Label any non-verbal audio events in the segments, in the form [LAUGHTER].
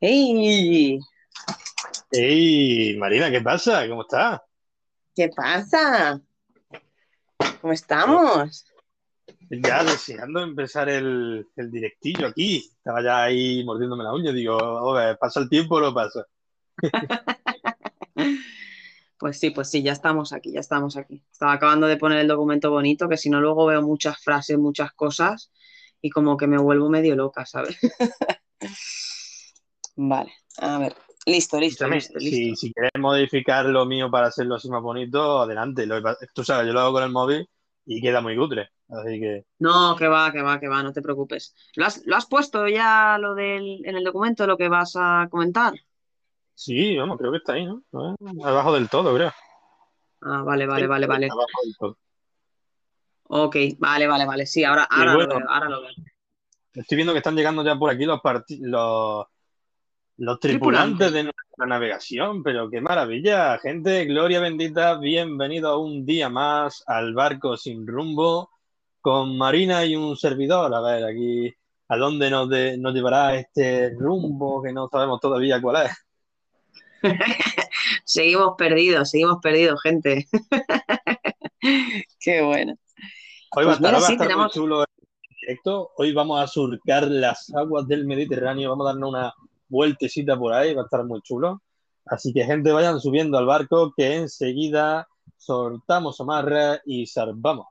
¡Ey! ¡Ey! Marina, ¿qué pasa? ¿Cómo estás? ¿Qué pasa? ¿Cómo estamos? Ya deseando empezar el, el directillo aquí. Estaba ya ahí mordiéndome la uña. Digo, "Joder, ¿pasa el tiempo o no pasa? [LAUGHS] Pues sí, pues sí, ya estamos aquí, ya estamos aquí. Estaba acabando de poner el documento bonito, que si no luego veo muchas frases, muchas cosas y como que me vuelvo medio loca, ¿sabes? [LAUGHS] Vale, a ver. Listo, listo, listo, si, listo. si quieres modificar lo mío para hacerlo así más bonito, adelante. Lo tú sabes, yo lo hago con el móvil y queda muy cutre. Así que No, que va, que va, que va, no te preocupes. ¿Lo has, lo has puesto ya lo del, en el documento, lo que vas a comentar? sí, vamos, creo que está ahí, ¿no? Abajo del todo, creo. Ah, vale, vale, Sí, vale, vale. abajo del todo. Ok, vale, vale, vale. Sí, ahora, ahora lo veo, ahora lo veo. estoy viendo que están llegando ya por aquí los, los, los tripulantes Tripulante. de nuestra navegación, pero qué maravilla, gente, gloria bendita, bienvenido un día más al barco sin rumbo con Marina y un servidor. A ver, aquí, ¿a dónde nos, de- nos llevará este rumbo que no sabemos todavía cuál es? [LAUGHS] Seguimos perdidos, seguimos perdidos, gente. [LAUGHS] Qué bueno. Hoy va a Pues estar, mira, va a sí, estar muy tenemos. chulo el directo. Hoy vamos a surcar las aguas del Mediterráneo, vamos a darnos una vueltecita por ahí, va a estar muy chulo. Así que, gente, vayan subiendo al barco que enseguida soltamos amarras y zarpamos.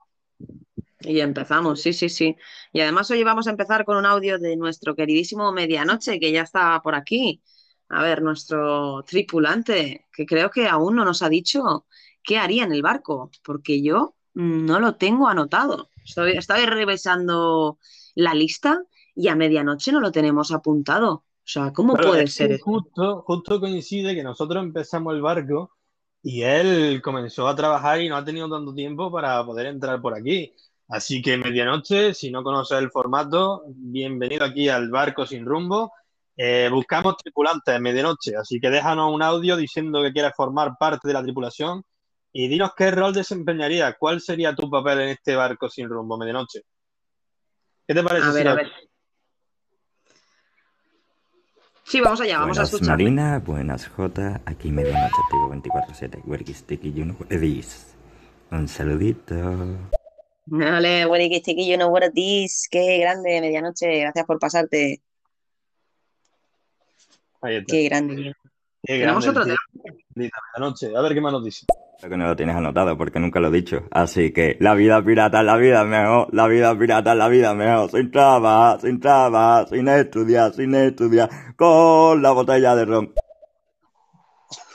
Y empezamos, sí, sí, sí. Y además hoy vamos a empezar con un audio de nuestro queridísimo Medianoche, que ya está por aquí. A ver, nuestro tripulante, que creo que aún no nos ha dicho qué haría en el barco, porque yo no lo tengo anotado. Estoy, estoy revisando la lista y a medianoche no lo tenemos apuntado. O sea, ¿cómo Pero puede ser esto? justo, justo coincide que nosotros empezamos el barco y él comenzó a trabajar y no ha tenido tanto tiempo para poder entrar por aquí. Así que medianoche, si no conoces el formato, bienvenido aquí al barco sin rumbo. Eh, buscamos tripulantes en medianoche, así que déjanos un audio diciendo que quieres formar parte de la tripulación y dinos qué rol desempeñarías, cuál sería tu papel en este barco sin rumbo medianoche. ¿Qué te parece A ver, a ver. Sí, vamos allá, vamos a Buenas escucharle. Marina, buenas J, aquí medianoche activo 24-7, Worky Sticky, you know what it is. Un saludito. Vale, bueno, que este que yo no what it is. Qué grande, medianoche. Gracias por pasarte. Ahí está. Qué grande. Qué Tenemos grande el otro tema. Medianoche. A ver qué más nos dice. Creo que no lo tienes anotado porque nunca lo he dicho. Así que la vida pirata es la vida mejor, la vida pirata es la vida mejor. Sin trabajar, sin trabajar, sin estudiar, sin estudiar, con la botella de ron.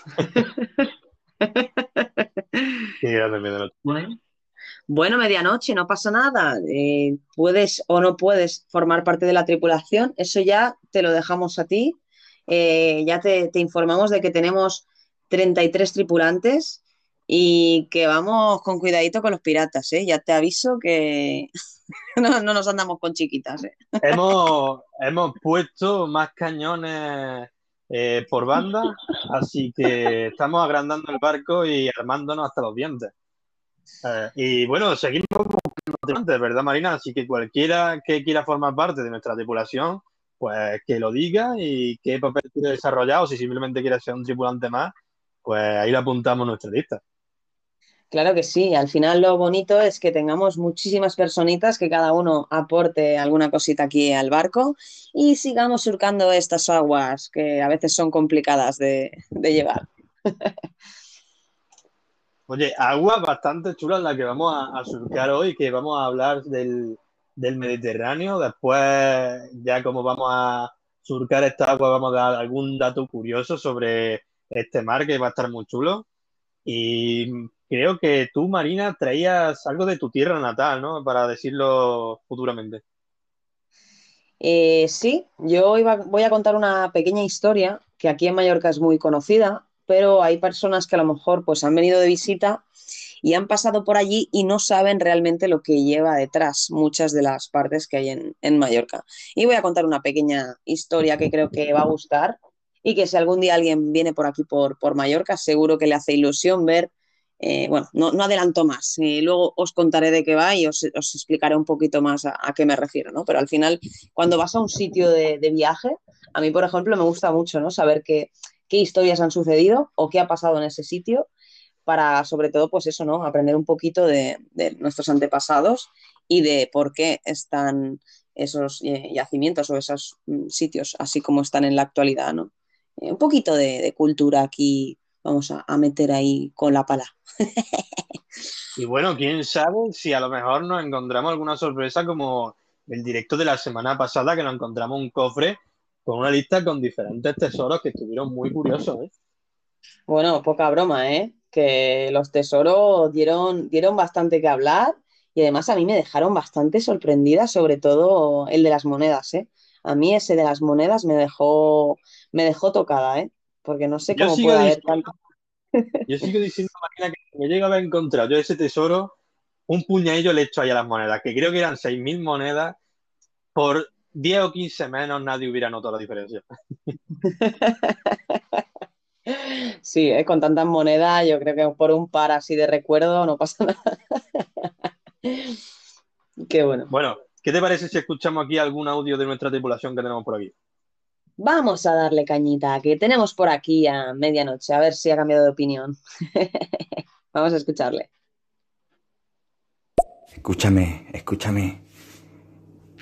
[LAUGHS] Bueno. Bueno, medianoche, no pasa nada. Eh, puedes o no puedes formar parte de la tripulación, eso ya te lo dejamos a ti. Eh, ya te, te informamos de que tenemos 33 tripulantes y que vamos con cuidadito con los piratas, ¿eh? Ya te aviso que [LAUGHS] no, no nos andamos con chiquitas, ¿eh? Hemos, hemos puesto más cañones eh, por banda, así que estamos agrandando el barco y armándonos hasta los dientes. Eh, y bueno, seguimos buscando ¿verdad, Marina? Así que cualquiera que quiera formar parte de nuestra tripulación, pues que lo diga y qué papel quiere desarrollar, o si simplemente quiere ser un tripulante más, pues ahí le apuntamos nuestra lista. Claro que sí, al final lo bonito es que tengamos muchísimas personitas que cada uno aporte alguna cosita aquí al barco y sigamos surcando estas aguas que a veces son complicadas de, llevar. [LAUGHS] Oye, agua bastante chula en la que vamos a, a surcar hoy, que vamos a hablar del, del Mediterráneo. Después, ya como vamos a surcar esta agua, vamos a dar algún dato curioso sobre este mar que va a estar muy chulo. Y creo que tú, Marina, traías algo de tu tierra natal, ¿no? Para decirlo futuramente. Eh, sí, yo iba- voy a contar una pequeña historia que aquí en Mallorca es muy conocida, pero hay personas que a lo mejor pues han venido de visita y han pasado por allí y no saben realmente lo que lleva detrás muchas de las partes que hay en, en Mallorca. Y voy a contar una pequeña historia que creo que va a gustar y que si algún día alguien viene por aquí por, por Mallorca, seguro que le hace ilusión ver. Eh, bueno, no, adelanto más. eh, luego os contaré de qué va y os, explicaré un poquito más a, qué me refiero, ¿no? Pero al final, cuando vas a un sitio de, viaje, a mí, por ejemplo, me gusta mucho, ¿no? Saber qué, historias han sucedido o qué ha pasado en ese sitio para, sobre todo, pues eso, ¿no? Aprender un poquito de, nuestros antepasados y de por qué están esos yacimientos o esos mm, sitios así como están en la actualidad, ¿no? Eh, un poquito de, cultura aquí vamos a, a, meter ahí con la pala. y bueno, quién sabe si a lo mejor nos encontramos alguna sorpresa como el directo de la semana pasada que nos encontramos un cofre con una lista con diferentes tesoros que estuvieron muy curiosos, ¿eh? Bueno, poca broma, ¿eh? Que los tesoros dieron, dieron bastante que hablar y además a mí me dejaron bastante sorprendida, sobre todo el de las monedas, ¿eh? A mí ese de las monedas me dejó, me dejó tocada, ¿eh? Porque no sé cómo puede haber tanto. Yo sigo diciendo, [LAUGHS] máquina que me llega a haber encontrado yo ese tesoro, un puñadillo le he hecho ahí a las monedas, que creo que eran 6.000 monedas, por 10 o 15 menos nadie hubiera notado la diferencia. [LAUGHS] Sí, ¿eh? con tantas monedas, yo creo que por un par así de recuerdo no pasa nada. [LAUGHS] Qué bueno. Bueno, ¿qué te parece si escuchamos aquí algún audio de nuestra tripulación que tenemos por aquí? Vamos a darle cañita, que tenemos por aquí a medianoche, a ver si ha cambiado de opinión. [LAUGHS] Vamos a escucharle. Escúchame, escúchame.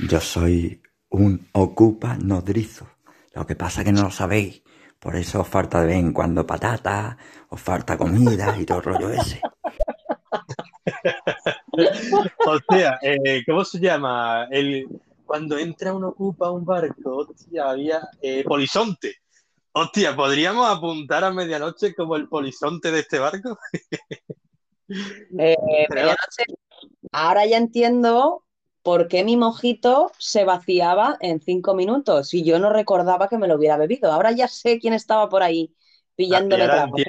Yo soy un ocupa nodrizo. Lo que pasa es que no lo sabéis. Por eso os falta de vez en cuando patata, os falta comida y todo el rollo ese. [LAUGHS] Hostia, eh, ¿cómo se llama? El, cuando entra uno ocupa un barco, hostia, había eh, polizonte. Hostia, ¿podríamos apuntar a medianoche como el polizonte de este barco? [LAUGHS] eh, medianoche. Ahora ya entiendo por qué mi mojito se vaciaba en cinco minutos y yo no recordaba que me lo hubiera bebido. Ahora ya sé quién estaba por ahí pillándome ah, y,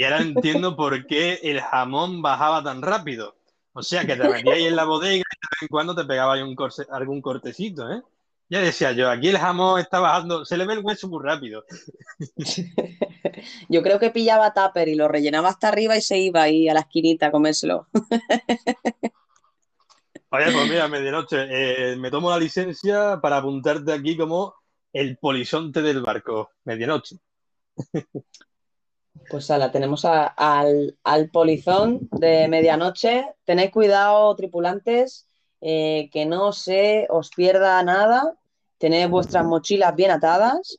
y ahora entiendo por qué el jamón bajaba tan rápido. O sea, que te metías ahí en la bodega y de vez en cuando te pegaba ahí un corte, algún cortecito, ¿eh? Ya decía yo, aquí el jamón está bajando, se le ve el hueso muy rápido. [LAUGHS] Yo creo que pillaba tupper y lo rellenaba hasta arriba y se iba ahí a la esquinita a comérselo. [LAUGHS] Oye, pues mira, medianoche, eh, me tomo la licencia para apuntarte aquí como el polizonte del barco, medianoche. [LAUGHS] Pues ala, tenemos a, al, al, polizón de medianoche. Tened cuidado, tripulantes, eh, que no se os pierda nada. Tened vuestras mochilas bien atadas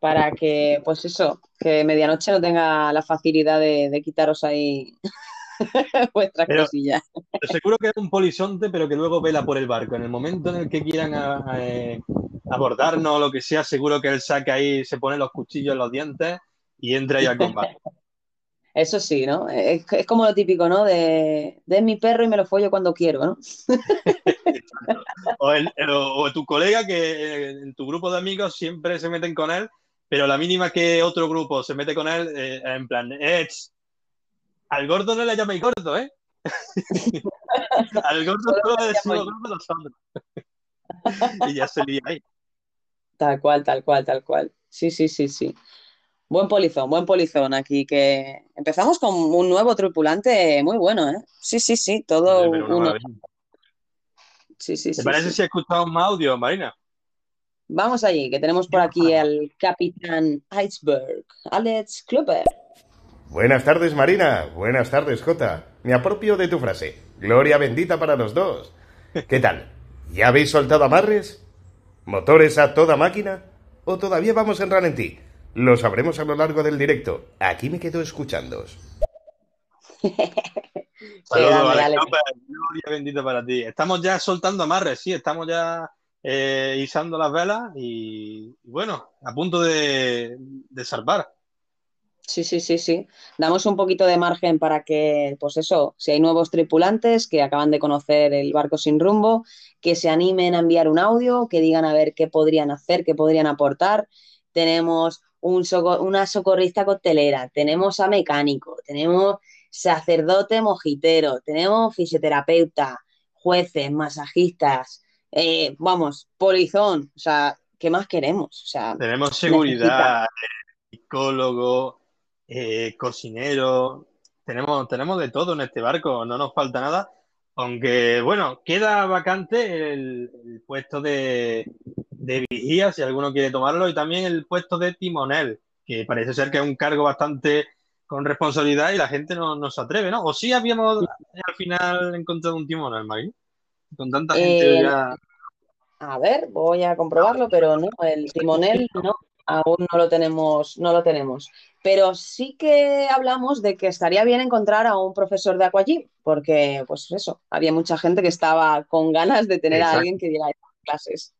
para que, pues eso, que medianoche no tenga la facilidad de, de quitaros ahí [LAUGHS] vuestras pero, cosillas. Seguro que es un polizonte, pero que luego vela por el barco. En el momento en el que quieran a, a, abordarnos o lo que sea, seguro que él saca ahí, se pone los cuchillos en los dientes y entra ahí al combate. Eso sí, ¿no? Es, es, como lo típico, ¿no? De, de mi perro y me lo follo cuando quiero, ¿no? [LAUGHS] o, el, o, o, tu colega que en tu grupo de amigos siempre se meten con él, pero la mínima que otro grupo se mete con él, eh, en plan, eh, al gordo no le llaméis gordo, ¿eh? [LAUGHS] al gordo solo le decimos gordo nosotros. [LAUGHS] y ya se lía ahí. Tal cual, tal cual, tal cual. Sí, sí, sí, sí. Buen polizón, buen polizón aquí, que empezamos con un nuevo tripulante muy bueno, ¿eh? Sí, sí, sí, todo Oye, uno. Sí, sí, ¿Te sí, parece sí. si escuchamos más audio, Marina? Vamos allí, que tenemos por aquí al capitán Iceberg, Alex Klubber. Buenas tardes, Marina. Buenas tardes, Jota. Me apropio de tu frase. Gloria bendita para los dos. ¿Qué tal? ¿Ya habéis soltado amarres? ¿Motores a toda máquina? ¿O todavía vamos en ralentí? Lo sabremos a lo largo del directo. Aquí me quedo escuchándoos. [LAUGHS] Saludos, Alex. Gloria bendita para ti. Estamos ya soltando amarres, sí, estamos ya eh, izando las velas y, bueno, a punto de, de zarpar. Sí, sí, sí, sí. Damos un poquito de margen para que, pues eso, si hay nuevos tripulantes que acaban de conocer el barco sin rumbo, que se animen a enviar un audio, que digan a ver qué podrían hacer, qué podrían aportar. Tenemos un soco una socorrista costelera, tenemos a mecánico, tenemos sacerdote mojitero, tenemos fisioterapeuta, jueces, masajistas, eh, vamos, polizón, o sea, ¿qué más queremos? O sea, tenemos seguridad, psicólogo, eh, cocinero, tenemos, tenemos de todo en este barco, no nos falta nada. Aunque, bueno, queda vacante el, el puesto de, de vigía, si alguno quiere tomarlo, y también el puesto de timonel, que parece ser que es un cargo bastante con responsabilidad y la gente no, no se atreve, ¿no? O sí habíamos al final encontrado un timonel, Mari. Con tanta gente Eh, ya. A ver, voy a comprobarlo, pero no, el timonel no, aún no lo tenemos, no lo tenemos. Pero sí que hablamos de que estaría bien encontrar a un profesor de aquagym, porque, pues eso, había mucha gente que estaba con ganas de tener a alguien que diera clases.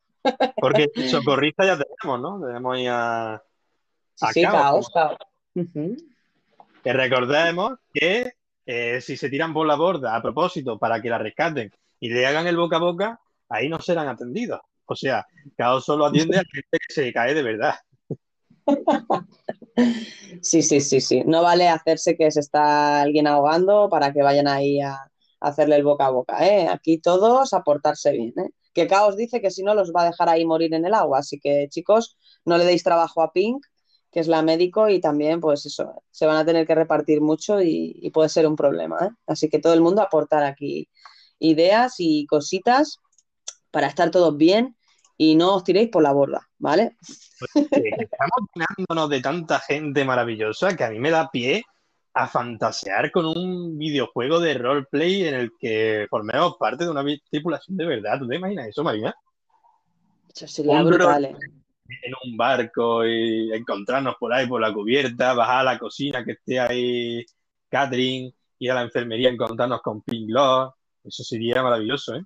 Porque [LAUGHS] socorrista ya tenemos, ¿no? Tenemos ya. Sí, A sí, caos. caos, caos. Ujú. Que recordemos que eh, si se tiran por la borda a propósito para que la rescaten y le hagan el boca a boca, ahí no serán atendidos. O sea, Caos solo atiende a gente que se cae de verdad. [LAUGHS] Sí, sí, sí, sí. No vale hacerse que se está alguien ahogando para que vayan ahí a, hacerle el boca a boca, ¿eh? Aquí todos a portarse bien, ¿eh? Que Caos dice que si no los va a dejar ahí morir en el agua, así que chicos, no le deis trabajo a Pink, que es la médico, y también, pues eso, se van a tener que repartir mucho y, puede ser un problema, ¿eh? Así que todo el mundo aportar aquí ideas y cositas para estar todos bien y no os tiréis por la borda, ¿vale? Que estamos llenándonos de tanta gente maravillosa que a mí me da pie a fantasear con un videojuego de roleplay en el que formemos parte de una tripulación de verdad. ¿Tú te imaginas eso, Marina? Eso sería brutal, ¿eh? En un barco y encontrarnos por ahí por la cubierta, bajar a la cocina que esté ahí Catherine, ir a la enfermería encontrarnos con Pink Lord. Eso sería maravilloso, ¿eh?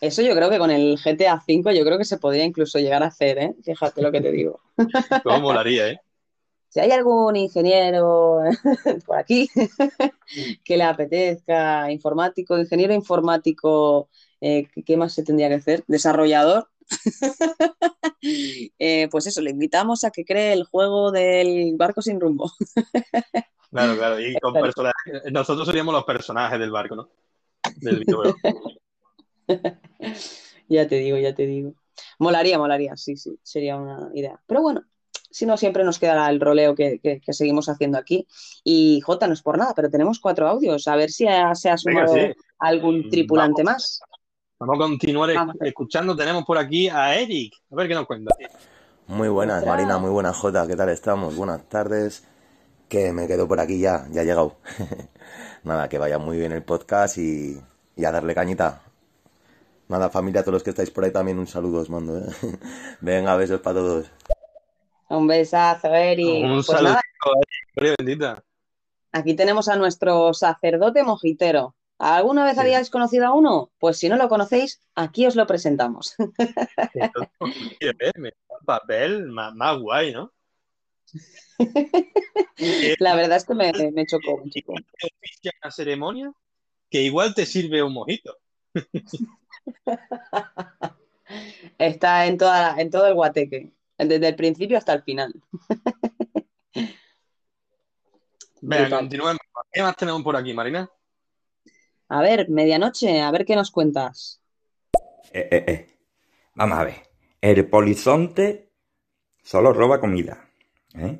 Eso yo creo que con el GTA V yo creo que se podría incluso llegar a hacer, ¿eh? Fíjate lo que te digo. Cómo molaría, ¿eh? Si hay algún ingeniero [LAUGHS] por aquí que le apetezca, informático, ingeniero informático, eh, ¿qué más se tendría que hacer? Desarrollador. [LAUGHS] Eh, pues eso, le invitamos a que cree el juego del barco sin rumbo. [LAUGHS] Claro, claro. Y con personajes. Nosotros seríamos los personajes del barco, ¿no? Del videojuego. ya te digo, ya te digo. Molaría, molaría, sí, sí, sería una idea. Pero bueno, si no, siempre nos quedará el roleo que, que, que seguimos haciendo aquí. Y Jota, no es por nada, pero tenemos cuatro audios. A ver si ha, se ha sumado Venga, sí. algún tripulante Vamos. más. Vamos a continuar Vamos. escuchando. Tenemos por aquí a Eric. A ver qué nos cuenta. Muy buenas. Marina, muy buenas, Jota, ¿qué tal estamos? Buenas tardes, que me quedo por aquí ya, ya he llegado. [LAUGHS] Nada, que vaya muy bien el podcast y, y a darle cañita. Nada, familia, a todos los que estáis por ahí también un saludo os mando, ¿eh? [LAUGHS] Venga, besos para todos. Un besazo, Eri. Un Pues saludo, nada, Gloria bendita. aquí tenemos a nuestro sacerdote mojitero. ¿Alguna vez Sí. habíais conocido a uno? Pues si no lo conocéis, aquí os lo presentamos. Un papel más, guay, ¿no? [LAUGHS] La verdad es que me, me chocó. Te oficia una ceremonia que igual te sirve un mojito. [LAUGHS] Está en, toda, en todo el guateque, desde el principio hasta el final. Venga, continuemos. ¿Qué más tenemos por aquí, Marina? A ver, medianoche, a ver qué nos cuentas. Eh, eh, eh. Vamos a ver. El polizonte solo roba comida. ¿eh?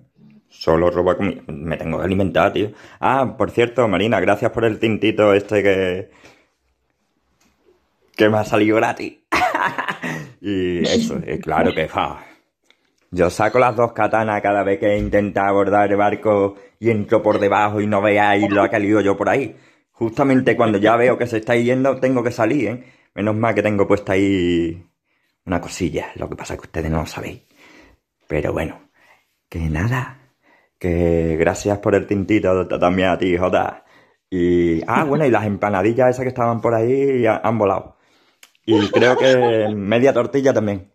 Solo roba comida. Me tengo que alimentar, tío. Ah, por cierto, Marina, gracias por el tintito este que. que me ha salido gratis. [LAUGHS] y eso, eh, claro que. ja. Yo saco las dos katanas cada vez que intenta abordar el barco y entro por debajo y no veáis lo que he liado yo por ahí. Justamente cuando ya veo que se está yendo, tengo que salir, ¿eh? Menos mal que tengo puesta ahí una cosilla. Lo que pasa es que ustedes no lo sabéis. Pero bueno, que nada. Que gracias por el tintito también a ti, Jota. Y, ah, bueno, y las empanadillas esas que estaban por ahí ha- han volado. Y creo que media tortilla también.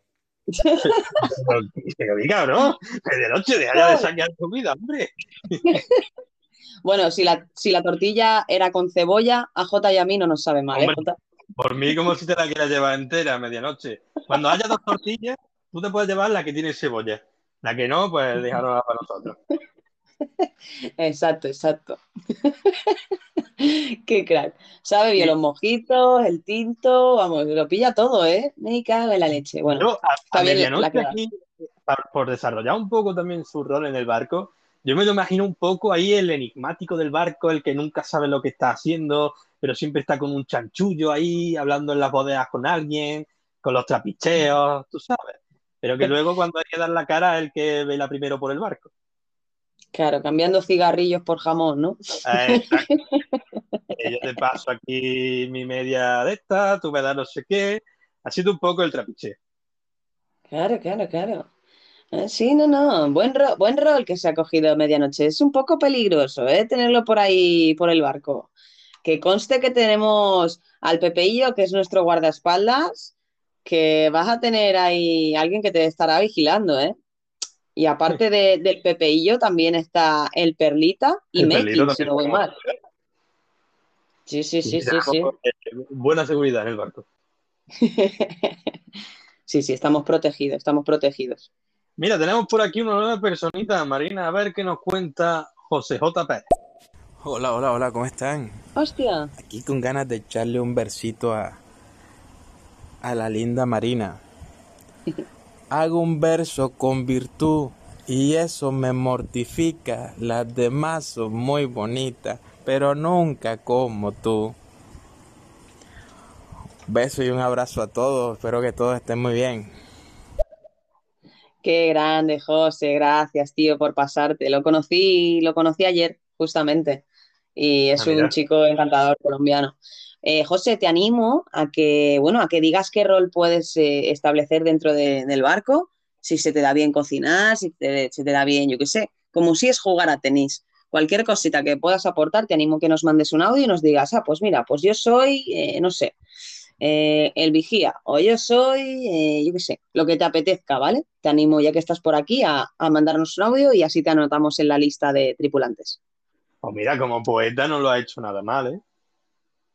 Pero diga, ¿no? De noche, ya de saquear comida, hombre. [LAUGHS] Bueno, si la, si la tortilla era con cebolla, a Jota y a mí no nos sabe mal, ¿eh. Jota? Por mí, como si te la quieras llevar entera a medianoche. Cuando haya dos tortillas, tú te puedes llevar la que tiene cebolla. La que no, pues déjanosla para nosotros. [LAUGHS] Exacto, exacto. [LAUGHS] Qué crack. Sabe bien los mojitos, el tinto, vamos, lo pilla todo, ¿eh? Me cago en la leche. Bueno, a, a medianoche, clave. aquí, por desarrollar un poco también su rol en el barco, yo me lo imagino un poco ahí el enigmático del barco, el que nunca sabe lo que está haciendo, pero siempre está con un chanchullo ahí, hablando en las bodegas con alguien, con los trapicheos, tú sabes. Pero que [LAUGHS] luego cuando hay que dar la cara el que vela primero por el barco. Claro, cambiando cigarrillos por jamón, ¿no? Eh. Eh, [LAUGHS] yo te paso aquí mi media de esta, tú me das no sé qué. Ha sido un poco el trapicheo. Claro, claro, claro. Eh, Sí, no, no, buen, ro- buen rol que se ha cogido medianoche. Es un poco peligroso, ¿eh? Tenerlo por ahí, por el barco. Que conste que tenemos al Pepeillo, que es nuestro guardaespaldas, que vas a tener ahí alguien que te estará vigilando, ¿eh? Y aparte de- del Pepeillo también está el Perlita y Perlito si no voy mal. Sí, sí, sí, sí, sí. buena seguridad en el barco. [LAUGHS] Sí, sí, estamos protegidos, estamos protegidos. Mira, tenemos por aquí una nueva personita, Marina, a ver qué nos cuenta José J. Pérez. Hola, hola, hola, ¿cómo están? Hostia. Aquí con ganas de echarle un versito a, a la linda Marina. [LAUGHS] Hago un verso con virtud y eso me mortifica. Las demás son muy bonitas, pero nunca como tú. Beso y un abrazo a todos. Espero que todos estén muy bien. Qué grande, José, gracias, tío, por pasarte. Lo conocí, lo conocí ayer, justamente, y es Ah, un chico encantador colombiano. Eh, José, te animo a que, bueno, a que digas qué rol puedes eh, establecer dentro de- del barco, si se te da bien cocinar, si te, se te da bien, yo qué sé, como si es jugar a tenis. Cualquier cosita que puedas aportar, te animo que nos mandes un audio y nos digas, ah, pues mira, pues yo soy, eh, no sé, el vigía, o yo soy, yo qué sé, lo que te apetezca, ¿vale? Te animo, ya que estás por aquí, a, a mandarnos un audio y así te anotamos en la lista de tripulantes. Pues mira, como poeta no lo ha hecho nada mal, ¿eh?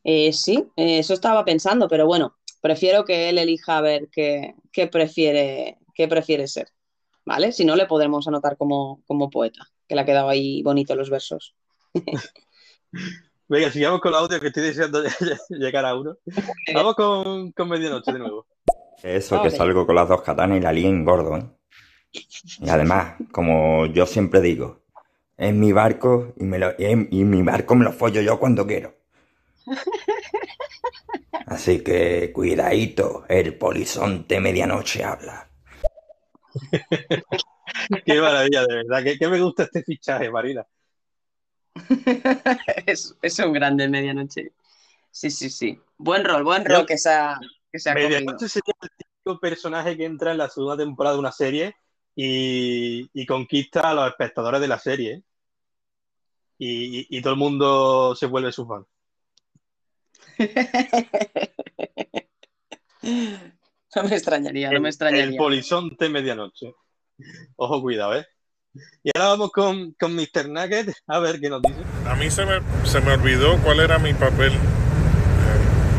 Eh, sí, eh, eso estaba pensando, pero bueno, prefiero que él elija a ver qué, qué prefiere, qué prefiere ser, ¿vale? Si no, le podremos anotar como, como poeta, que le ha quedado ahí bonito los versos. [LAUGHS] Venga, sigamos con el audio que estoy deseando [LAUGHS] llegar a uno. Vamos con, con medianoche de nuevo. Eso, que salgo con las dos katanas y la en gordo, ¿eh? Y además, como yo siempre digo, es mi barco y, me lo, y, y mi barco me lo follo yo cuando quiero. [LAUGHS] Así que cuidadito, el polizonte medianoche habla. [LAUGHS] Qué maravilla, de verdad. Que, que me gusta este fichaje, Marina. [LAUGHS] Es, es un grande medianoche. Sí, sí, sí. Buen rol, buen rol que se ha, que se ha cogido. Medianoche sería el típico personaje que entra en la segunda temporada de una serie y, y conquista a los espectadores de la serie. Y, y- y todo el mundo se vuelve su fan. [LAUGHS] No me extrañaría, no me El extrañaría. polizonte medianoche. Ojo, cuidado, ¿eh? Y ahora vamos con, con Mr. Nugget, a ver qué nos dice. A mí se me, se me olvidó cuál era mi papel. Eh,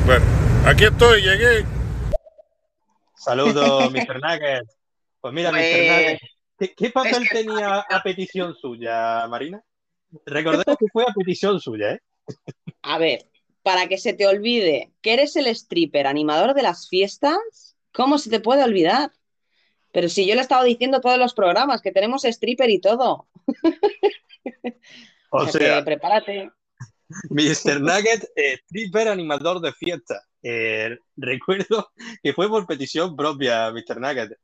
Bueno, aquí estoy, llegué. Saludos, Mr. Nugget. Pues mira, Mr. Pues- Nugget, ¿qué, qué papel es que- tenía a petición suya, Marina? Recordemos que fue a petición suya, ¿eh? A ver, para que se te olvide que eres el stripper animador de las fiestas, ¿cómo se te puede olvidar? Pero si yo le he estado diciendo todos los programas que tenemos stripper y todo. [LAUGHS] O O sea, sea, que prepárate. Mr. [LAUGHS] Nugget, eh, stripper animador de fiesta. Eh, recuerdo que fue por petición propia, Mr. Nugget.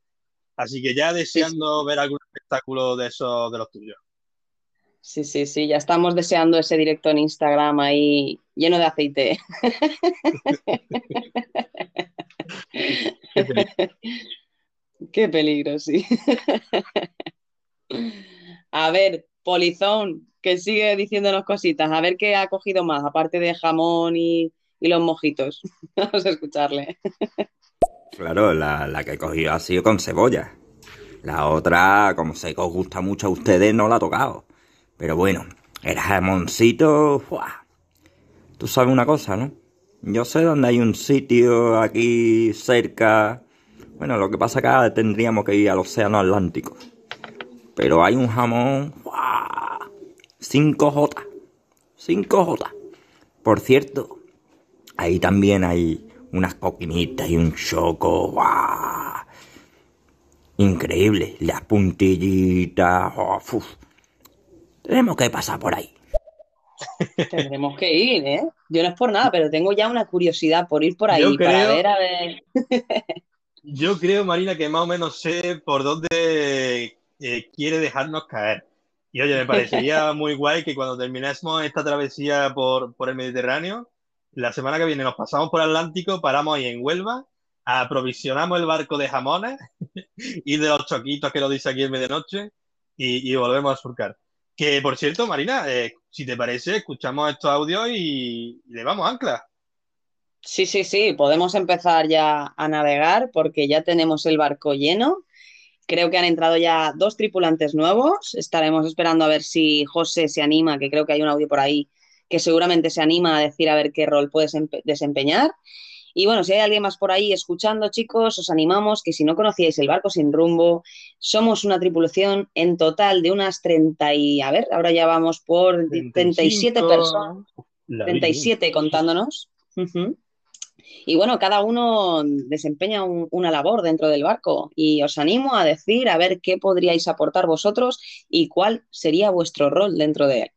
Así que ya deseando ver algún espectáculo de esos de los tuyos. Sí, sí, sí, ya estamos deseando ese directo en Instagram ahí lleno de aceite. Qué peligro, [LAUGHS] sí. [LAUGHS] A ver, Polizón, que sigue diciéndonos cositas, a ver qué ha cogido más, aparte de jamón y, y los mojitos. [LAUGHS] Vamos a escucharle. Claro, la, la que he cogido ha sido con cebolla. La otra, como sé que os gusta mucho a ustedes, no la he tocado. Pero bueno, el jamoncito... ¡fua! Tú sabes una cosa, ¿no? Yo sé dónde hay un sitio aquí cerca... Bueno, lo que pasa ahora tendríamos que ir al Océano Atlántico. Pero hay un jamón... ¡fua! 5J. 5J. Por cierto, ahí también hay unas coquinitas y un choco. ¡guau! Increíble. Las puntillitas. oh. Tenemos que pasar por ahí. Tendremos que ir, ¿eh? Yo no es por nada, pero tengo ya una curiosidad por ir por ahí Yo para creo- ver, a ver. [LAUGHS] Yo creo, Marina, que más o menos sé por dónde eh, quiere dejarnos caer. Y oye, me parecería [LAUGHS] muy guay que cuando terminemos esta travesía por, por el Mediterráneo, la semana que viene nos pasamos por Atlántico, paramos ahí en Huelva, aprovisionamos el barco de jamones [LAUGHS] y de los choquitos que lo dice aquí en medianoche y, volvemos a surcar. Que por cierto, Marina, eh, si te parece, escuchamos estos audios y, y le vamos ancla. Sí, sí, sí, podemos empezar ya a navegar porque ya tenemos el barco lleno. Creo que han entrado ya dos tripulantes nuevos. Estaremos esperando a ver si José se anima, que creo que hay un audio por ahí que seguramente se anima a decir a ver qué rol puedes desempeñar. Y bueno, si hay alguien más por ahí escuchando, chicos, os animamos que si no conocíais el barco sin rumbo, somos una tripulación en total de unas 30 y, a ver, ahora ya vamos por 37 personas, 37 contándonos. Y bueno, cada uno desempeña un, una labor dentro del barco y os animo a decir a ver qué podríais aportar vosotros y cuál sería vuestro rol dentro de él.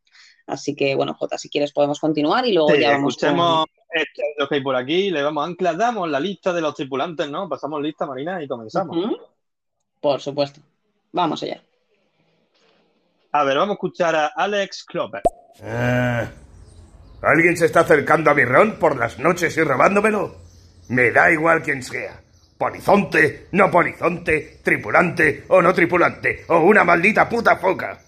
Así que, bueno, Jota, si quieres podemos continuar y luego Sí, ya vamos escuchemos esto lo que hay por aquí, le damos ancla, damos la lista de los tripulantes, ¿no? Pasamos lista, Marina, y comenzamos. Por supuesto. Vamos allá. A ver, vamos a escuchar a Alex Klopper. Ah, ¿Alguien se está acercando a mi ron por las noches y robándomelo? Me da igual quién sea. Polizonte, no polizonte, tripulante o no tripulante, o una maldita puta foca.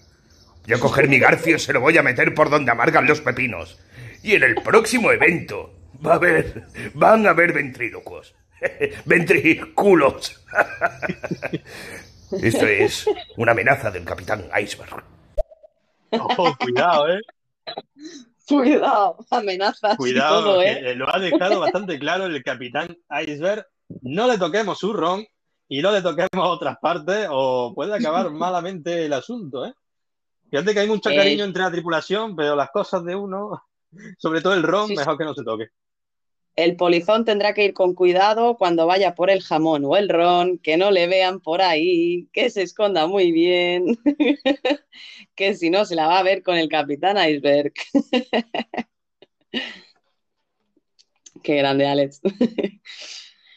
Yo a coger mi garfio se lo voy a meter por donde amargan los pepinos. Y en el próximo evento va a haber, van a haber ventrílocuos. [LAUGHS] Ventriculos. [LAUGHS] Esto es una amenaza del capitán Iceberg. Ojo, cuidado, ¿eh? Cuidado, amenazas Cuidado, y todo, que, ¿eh? eh, lo ha dejado bastante claro el capitán Iceberg. No le toquemos su ron y no le toquemos otras partes o puede acabar [LAUGHS] malamente el asunto, ¿eh? Fíjate que hay mucho Eh, cariño entre la tripulación, pero las cosas de uno, [LAUGHS] sobre todo el ron, sí. mejor que no se toque. El polizón tendrá que ir con cuidado cuando vaya por el jamón o el ron, que no le vean por ahí, que se esconda muy bien, [LAUGHS] que si no se la va a ver con el capitán Iceberg. [LAUGHS] Qué grande, Alex.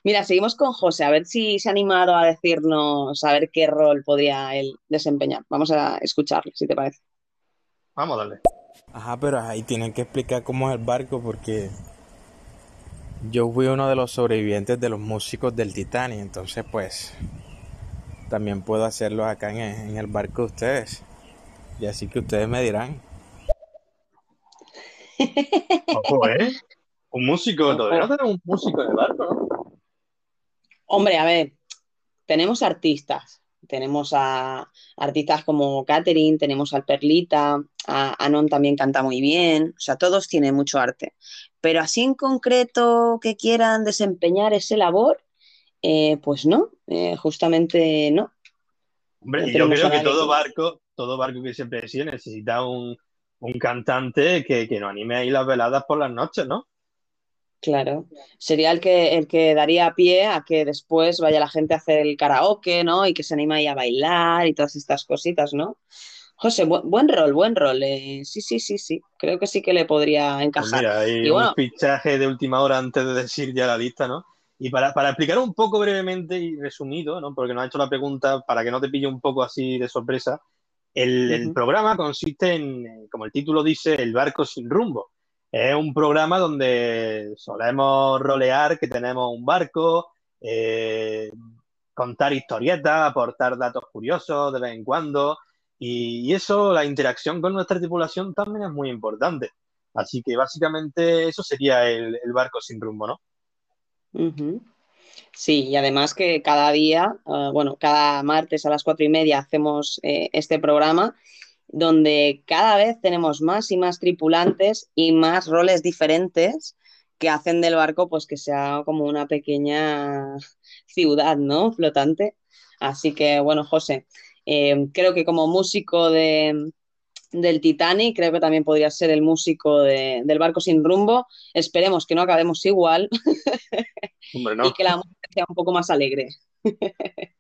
Mira, seguimos con José, a ver si se ha animado a decirnos, a ver qué rol podría él desempeñar. Vamos a escucharle, si te parece. Vamos a darle. Ajá, pero ahí tienen que explicar cómo es el barco porque yo fui uno de los sobrevivientes de los músicos del Titanic, entonces pues también puedo hacerlo acá en el, en el barco de ustedes. Y así que ustedes me dirán. Ojo, ¿eh? Un músico, todavía no tenemos un músico en el barco, ¿no? Hombre, a ver, tenemos artistas. Tenemos a artistas como Catherine, tenemos al Perlita, a Anon también canta muy bien, o sea, todos tienen mucho arte. Pero así en concreto que quieran desempeñar ese labor, eh, pues no, eh, justamente no. Hombre, No yo creo que todo barco, todo barco que se precie necesita un, un cantante que, que nos anime ahí las veladas por las noches, ¿no? Claro, sería el que, el que daría pie a que después vaya la gente a hacer el karaoke, ¿no? Y que se anima ahí a bailar y todas estas cositas, ¿no? José, bu- buen rol, buen rol. eh, sí, sí, sí, sí. Creo que sí que le podría Pues encajar. mira, hay Y bueno, un fichaje de última hora antes de decir ya la lista, ¿no? Y para, para explicar un poco brevemente y resumido, ¿no? Porque nos ha hecho la pregunta para que no te pille un poco así de sorpresa, el, el programa consiste en, como el título dice, el barco sin rumbo. Es un programa donde solemos rolear que tenemos un barco, eh, contar historietas, aportar datos curiosos de vez en cuando, y, eso, la interacción con nuestra tripulación también es muy importante. Así que básicamente eso sería el, barco sin rumbo, ¿no? Sí, y además que cada día, eh, bueno, cada martes a las cuatro y media hacemos eh, este programa donde cada vez tenemos más y más tripulantes y más roles diferentes que hacen del barco pues que sea como una pequeña [LAUGHS] ciudad, ¿no? Flotante. Así que bueno, José, eh, creo que como músico de, del Titanic, creo que también podría ser el músico de- del barco sin rumbo. Esperemos que no acabemos igual Hombre, [LAUGHS] y no. que la música sea un poco más alegre. [LAUGHS]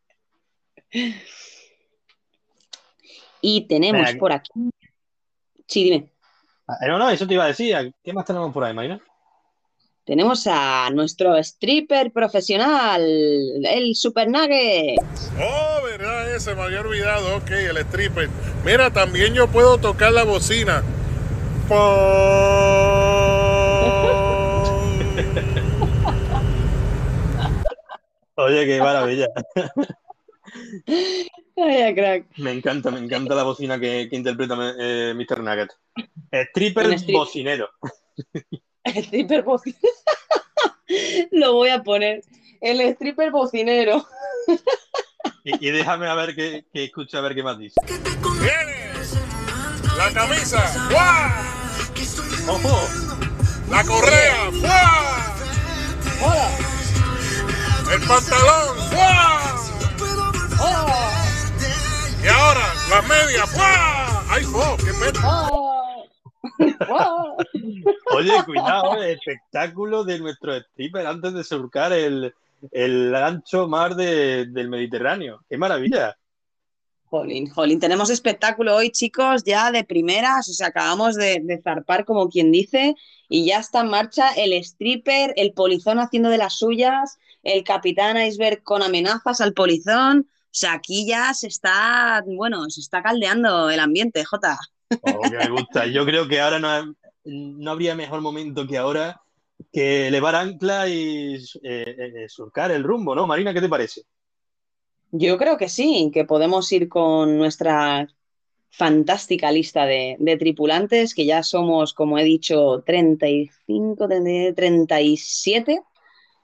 Y tenemos por aquí. Sí, dime. ah, no, no, eso te iba a decir. ¿Qué más tenemos por ahí, Marina? Tenemos a nuestro stripper profesional, el Super Nugget. Oh, verdad, ese me había olvidado. Ok, el stripper. Mira, también yo puedo tocar la bocina. Oye, qué maravilla. [LAUGHS] Ay, crack. Me encanta, me encanta la bocina que, que interpreta eh, Mr. Nugget. Stripper strip- bocinero. [LAUGHS] Stripper bocinero. [LAUGHS] Lo voy a poner. El stripper bocinero. [LAUGHS] Y, y déjame a ver qué, qué escucha, a ver qué más dice. ¡Viene! La camisa. ¡Fua! ¡Ojo! La correa. ¡Fua! ¡Hola! El pantalón. ¡Fua! Ahora, las medias. ¡Fua! ¡Ay, fo! ¡Qué pena! [LAUGHS] Oye, cuidado, el espectáculo de nuestro stripper antes de surcar el, el ancho mar de- del Mediterráneo. ¡Qué maravilla! Jolín, jolín, tenemos espectáculo hoy, chicos, ya de primeras, o sea, acabamos de, de zarpar, como quien dice, y ya está en marcha el stripper, el polizón haciendo de las suyas, el capitán iceberg con amenazas al polizón, o sea, aquí ya se está, bueno, se está caldeando el ambiente, Jota. Oh, que me gusta. Yo creo que ahora no, no habría mejor momento que ahora que elevar ancla y eh, eh, surcar el rumbo, ¿no? Marina, ¿qué te parece? Yo creo que sí, que podemos ir con nuestra fantástica lista de, de tripulantes, que ya somos, como he dicho, 35, 37,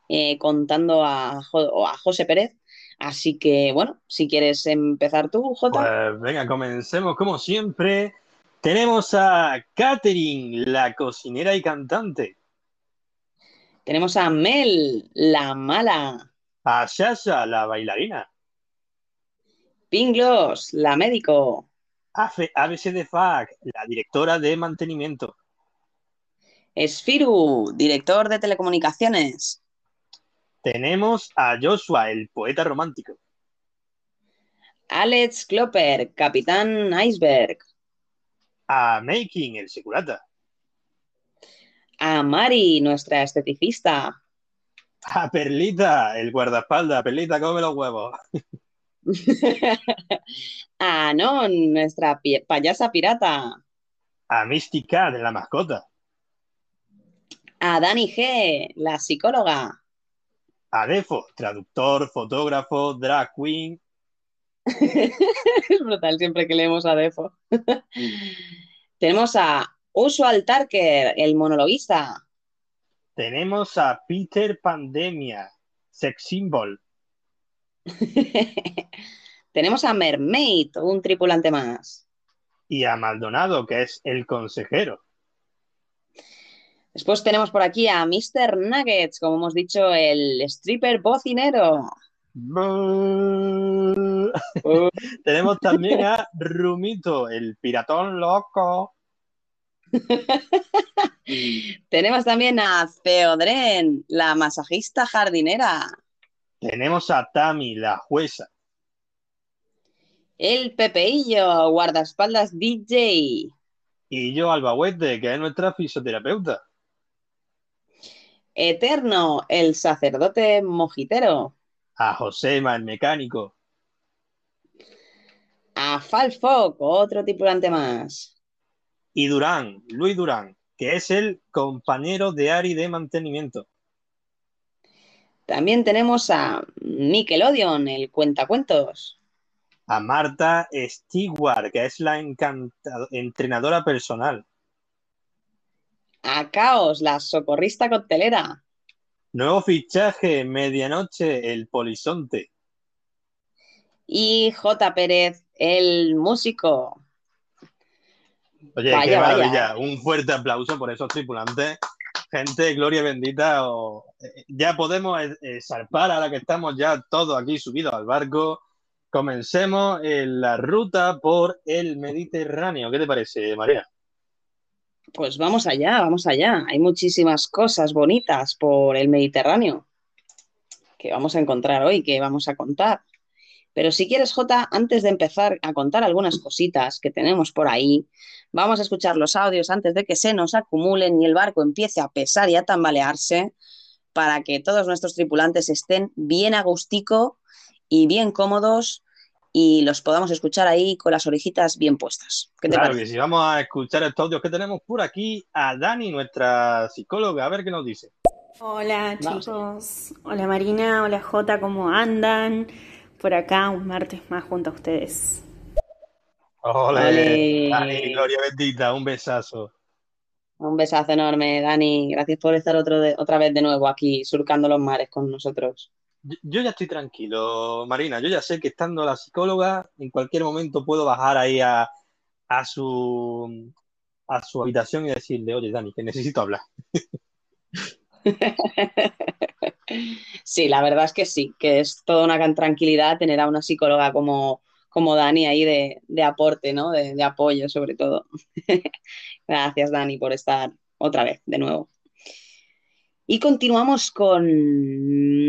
eh, contando a, Jo- a José Pérez. Así que, bueno, si quieres empezar tú, Jota. Pues venga, comencemos como siempre. Tenemos a Katherine, la cocinera y cantante. Tenemos a Mel, la mala. A Shasha, la bailarina. Pinglos, la médico. A ABC de FAC, la directora de mantenimiento. Esfiru, director de telecomunicaciones. Tenemos a Joshua, el poeta romántico. Alex Klopper, capitán iceberg. A Making, el securata. A Mari, nuestra esteticista. A Perlita, el guardaespaldas. Perlita, come los huevos. [LAUGHS] a Non, nuestra pi- payasa pirata. A Misty Cat, la mascota. A Dani G, la psicóloga. A Defo, traductor, fotógrafo, drag queen. es [LAUGHS] brutal siempre que leemos a Defo. [LAUGHS] Tenemos a Usual Tarker, el monologuista. Tenemos a Peter Pandemia, sex symbol. [LAUGHS] Tenemos a Mermaid, un tripulante más. Y a Maldonado, que es el consejero. Después tenemos por aquí a Mr. Nuggets, como hemos dicho, el stripper bocinero. [LAUGHS] Tenemos también a Rumito, el piratón loco. [LAUGHS] Tenemos también a Theodren, la masajista jardinera. Tenemos a Tami, la jueza. El Pepeillo, guardaespaldas DJ. Y yo, Albahuete, que es nuestra fisioterapeuta. Eterno, el sacerdote mojitero. A Josema, el mecánico. A Falfok, otro tripulante más. Y Durán, Luis Durán, que es el compañero de Ari de mantenimiento. También tenemos a Nickelodeon, el cuentacuentos. A Marta Stewart, que es la entrenadora personal. A Caos, la socorrista coctelera. Nuevo fichaje, medianoche, el polizonte. Y J. Pérez, el músico. Oye, Vaya, qué vaya. maravilla. Un fuerte aplauso por esos tripulantes. Gente, gloria bendita. o- eh, Ya podemos eh, eh, zarpar ahora que estamos ya todos aquí subidos al barco. Comencemos en la ruta por el Mediterráneo. ¿Qué te parece, María? Pues vamos allá, vamos allá. Hay muchísimas cosas bonitas por el Mediterráneo que vamos a encontrar hoy, que vamos a contar. Pero si quieres, Jota, antes de empezar a contar algunas cositas que tenemos por ahí, vamos a escuchar los audios antes de que se nos acumulen y el barco empiece a pesar y a tambalearse para que todos nuestros tripulantes estén bien agustico y bien cómodos y los podamos escuchar ahí con las orejitas bien puestas. ¿Qué te Claro parece? que sí, vamos a escuchar estos audios que tenemos por aquí a Dani, nuestra psicóloga, a ver qué nos dice. Hola Vamos chicos, hola Marina, hola Jota, ¿cómo andan? Por acá un martes más junto a ustedes. Ole. Dani, Gloria bendita, un besazo. Un besazo enorme, Dani. Gracias por estar otro de- otra vez de nuevo aquí surcando los mares con nosotros. Yo, ya estoy tranquilo, Marina. Yo ya sé que estando la psicóloga, en cualquier momento puedo bajar ahí a, a su a su habitación y decirle, oye, Dani, que necesito hablar. [LAUGHS] Sí, la verdad es que sí, que es toda una tranquilidad tener a una psicóloga como, como Dani ahí de, de aporte, ¿no? De, de apoyo, sobre todo. [LAUGHS] Gracias, Dani, por estar otra vez de nuevo. Y continuamos con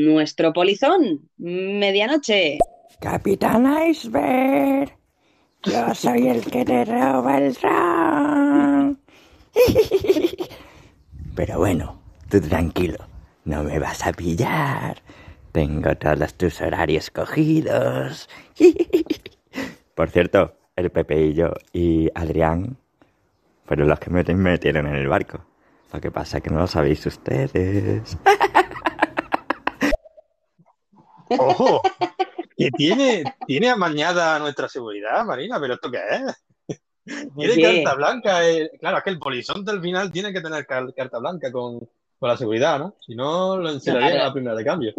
nuestro polizón, medianoche. Capitán Iceberg, yo soy el que te roba el ron. [LAUGHS] Pero bueno, tú tranquilo, no me vas a pillar. Tengo todos tus horarios cogidos. [LAUGHS] Por cierto, el Pepe y yo y Adrián fueron los que me metieron en el barco. Lo que pasa es que no lo sabéis ustedes. [LAUGHS] ¡Ojo! Que tiene, tiene amañada nuestra seguridad, Marina, pero ¿esto qué es? Tiene carta blanca. eh, Claro, es que el polizonte al final tiene que tener car- carta blanca con, con la seguridad, ¿no? Si no, lo encerrarían Claro. a la primera de cambio.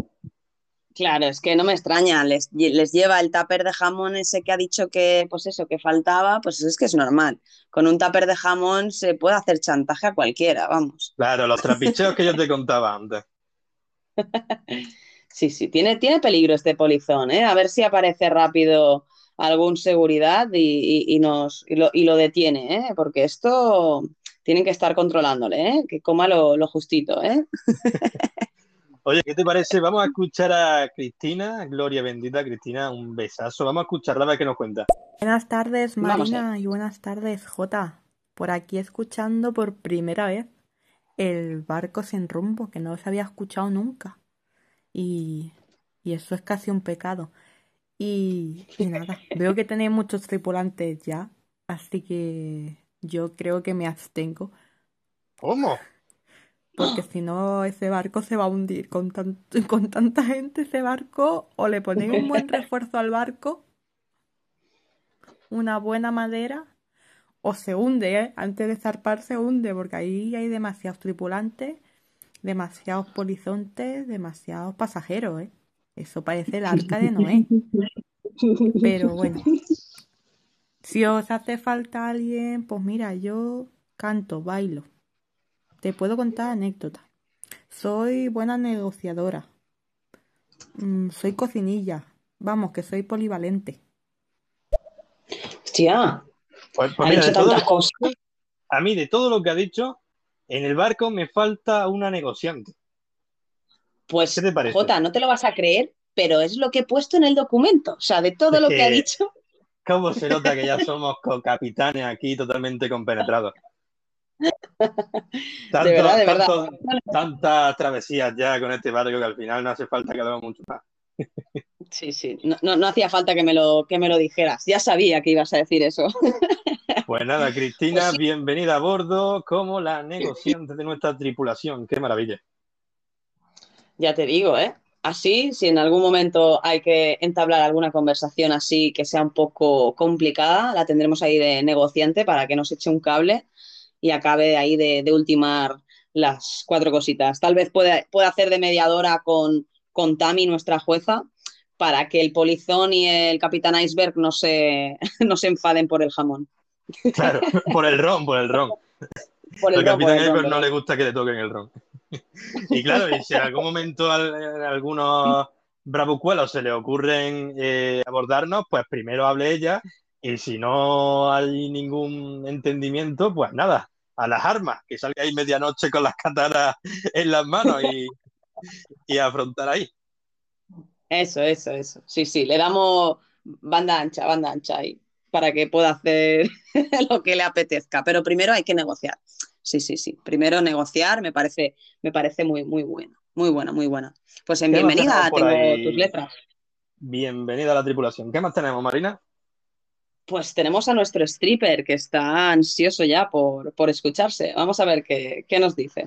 Claro, es que no me extraña, les, les lleva el tupper de jamón ese que ha dicho que, pues eso, que faltaba, pues es que es normal. Con un tupper de jamón se puede hacer chantaje a cualquiera, vamos. Claro, los trapicheos que yo te contaba antes. [LAUGHS] Sí, sí, tiene, tiene peligro este polizón, ¿eh? A ver si aparece rápido algún seguridad y, y- y nos, y lo, y lo detiene, ¿eh? Porque esto tienen que estar controlándole, ¿eh? Que coma lo, lo justito, ¿eh? [LAUGHS] Oye, ¿qué te parece? Vamos a escuchar a Cristina, Gloria bendita, Cristina, un besazo. Vamos a escucharla a ver qué nos cuenta. Buenas tardes, Marina, y buenas tardes, Jota. Por aquí escuchando por primera vez el barco sin rumbo, que no se había escuchado nunca. Y, y eso es casi un pecado. Y, y nada, [LAUGHS] veo que tenéis muchos tripulantes ya, así que yo creo que me abstengo, ¿Cómo? Porque [GASPS] si no ese barco se va a hundir. Con, tan- con tanta gente ese barco, o le ponéis un buen [LAUGHS] refuerzo al barco, una buena madera, o se hunde, ¿eh? Antes de zarpar se hunde, porque ahí hay demasiados tripulantes, demasiados polizontes, demasiados pasajeros, ¿eh? Eso parece el arca de Noé. [LAUGHS] Pero bueno, si os hace falta alguien, pues mira, yo canto, bailo. Te puedo contar anécdotas. Soy buena negociadora. Mm, soy cocinilla. Vamos, que soy polivalente. Hostia, Pues, pues mira, de todo- tantas cosas. a mí de todo lo que ha dicho, en el barco me falta una negociante. Pues, ¿Qué te parece? Jota, no te lo vas a creer, pero es lo que he puesto en el documento. O sea, de todo lo que ha dicho, ¿Cómo se nota que ya [LAUGHS] somos co-capitanes aquí totalmente compenetrados? Tanto- de verdad, de verdad. tantas travesías ya con este barco que al final no hace falta que hagamos mucho más. Sí, sí, no, no, no hacía falta que me, lo, que me lo dijeras. Ya sabía que ibas a decir eso. Pues nada, [LAUGHS] Cristina, Pues sí. bienvenida a bordo como la negociante de nuestra tripulación. Qué maravilla. Ya te digo, ¿eh? Así, si en algún momento hay que entablar alguna conversación así que sea un poco complicada, la tendremos ahí de negociante para que nos eche un cable y acabe ahí de, de ultimar las cuatro cositas. Tal vez pueda, pueda hacer de mediadora con, con Tami, nuestra jueza, para que el polizón y el capitán Iceberg no se, [LAUGHS] no se enfaden por el jamón. Claro, [LAUGHS] por el ron, por el ron. Por el ron, capitán el Iceberg no le gusta que le toquen el ron. [LAUGHS] Y claro, y si en algún momento al- algunos bravucuelos se le ocurren eh, abordarnos, pues primero hable ella y si no hay ningún entendimiento, pues nada, a las armas, que salga ahí medianoche con las katanas en las manos y, y afrontar ahí. Eso, eso, eso. Sí, sí, le damos banda ancha, banda ancha ahí, para que pueda hacer [LAUGHS] lo que le apetezca. Pero primero hay que negociar. Sí, sí, sí. Primero negociar me parece, me parece muy, muy buena. Muy buena, muy buena. Pues en ¿Qué más bienvenida tengo ahí? tus letras. Bienvenida a la tripulación. ¿Qué más tenemos, Marina? Pues tenemos a nuestro stripper que está ansioso ya por, por escucharse. Vamos a ver qué, qué nos dice.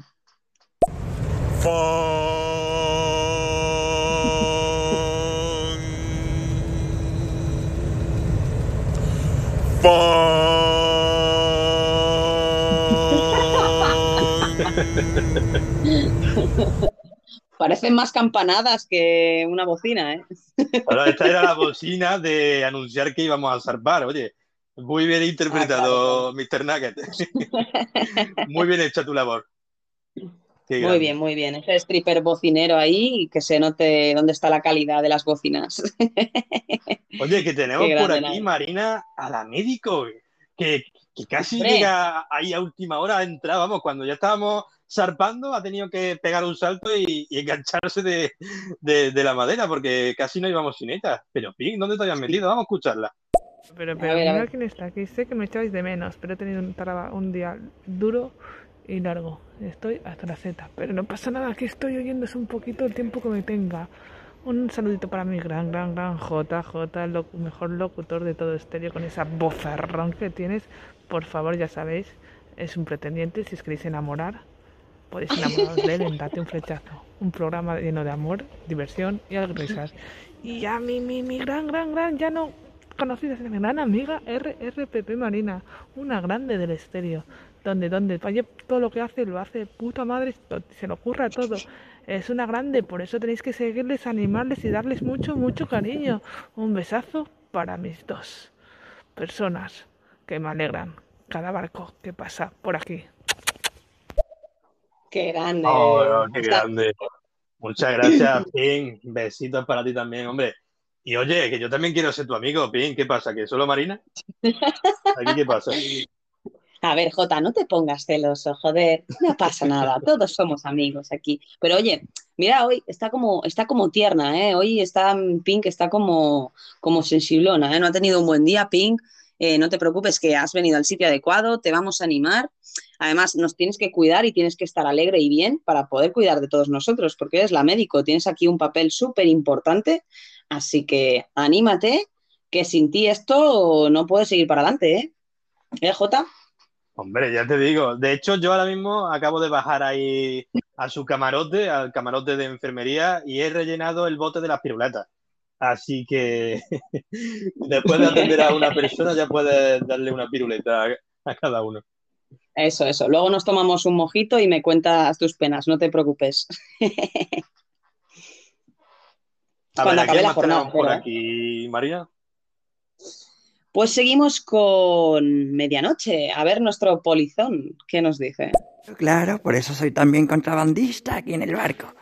[LAUGHS] [LAUGHS] [LAUGHS] Parecen más campanadas que una bocina, ¿eh? [LAUGHS] Ahora, esta era la bocina de anunciar que íbamos a zarpar. Oye, muy bien interpretado, Mr. Nugget. [LAUGHS] muy bien hecha tu labor. Qué Muy grande. bien, muy bien. Ese stripper bocinero ahí, que se note dónde está la calidad de las bocinas. [LAUGHS] Oye, que tenemos Qué por aquí. Marina, a la médico, que, que casi llega ahí a última hora. Vamos, cuando ya estábamos zarpando, ha tenido que pegar un salto y, y engancharse de, de- de la madera, porque casi no íbamos sin ella. Pero, Pink, ¿dónde te habías metido? Vamos a escucharla. Pero, pero A ver, a mira ver. quién está aquí. Sé que me echáis de menos, pero he tenido un, traba- un día duro y largo. Estoy hasta la Z, pero no pasa nada, que estoy oyéndose un poquito el tiempo que me tenga. Un saludito para mi gran, gran, gran JJ, el mejor locutor de todo estéreo, con esa vozarrón que tienes. Por favor, ya sabéis, es un pretendiente. Si os queréis enamorar, podéis enamoraros de él en Date un Flechazo. Un programa lleno de amor, diversión y risas. [LAUGHS] Y a mi, mi, mi gran, gran, gran, ya no conocida, mi gran amiga RRPP Marina, una grande del estéreo. Donde, donde, vaya, todo lo que hace lo hace puta madre, se le ocurra todo. Es una grande, por eso tenéis que seguirles, animarles y darles mucho, mucho cariño. Un besazo para mis dos personas que me alegran cada barco que pasa por aquí. Qué grande. Oh, qué Está- grande. Muchas gracias, [LAUGHS] Pink. Besitos para ti también, hombre. Y oye, que yo también quiero ser tu amigo, Pink. ¿Qué pasa? ¿Que solo Marina? [LAUGHS] ¿Aquí qué pasa? A ver, Jota, no te pongas celoso, joder, no pasa nada, todos somos amigos aquí. Pero oye, mira, hoy está como, está como tierna, ¿eh? Hoy está Pink, está como, como sensiblona, ¿eh? No ha tenido un buen día, Pink. Eh, no te preocupes que has venido al sitio adecuado, te vamos a animar. Además, nos tienes que cuidar y tienes que estar alegre y bien para poder cuidar de todos nosotros, porque eres la médico, tienes aquí un papel súper importante, así que anímate, que sin ti esto no puede seguir para adelante, ¿eh? ¿Eh, Jota? Hombre, ya te digo. De hecho, yo ahora mismo acabo de bajar ahí a su camarote, al camarote de enfermería, y he rellenado el bote de las piruletas. Así que [LAUGHS] después de atender a una persona ya puedes darle una piruleta a, cada uno. Eso, eso. Luego nos tomamos un mojito y me cuentas tus penas, no te preocupes. [LAUGHS] A Cuando ver, ¿a acabe la jornada, por pero, aquí, María? Pues seguimos con medianoche. A ver nuestro polizón, ¿qué nos dice? Claro, por eso soy también contrabandista aquí en el barco.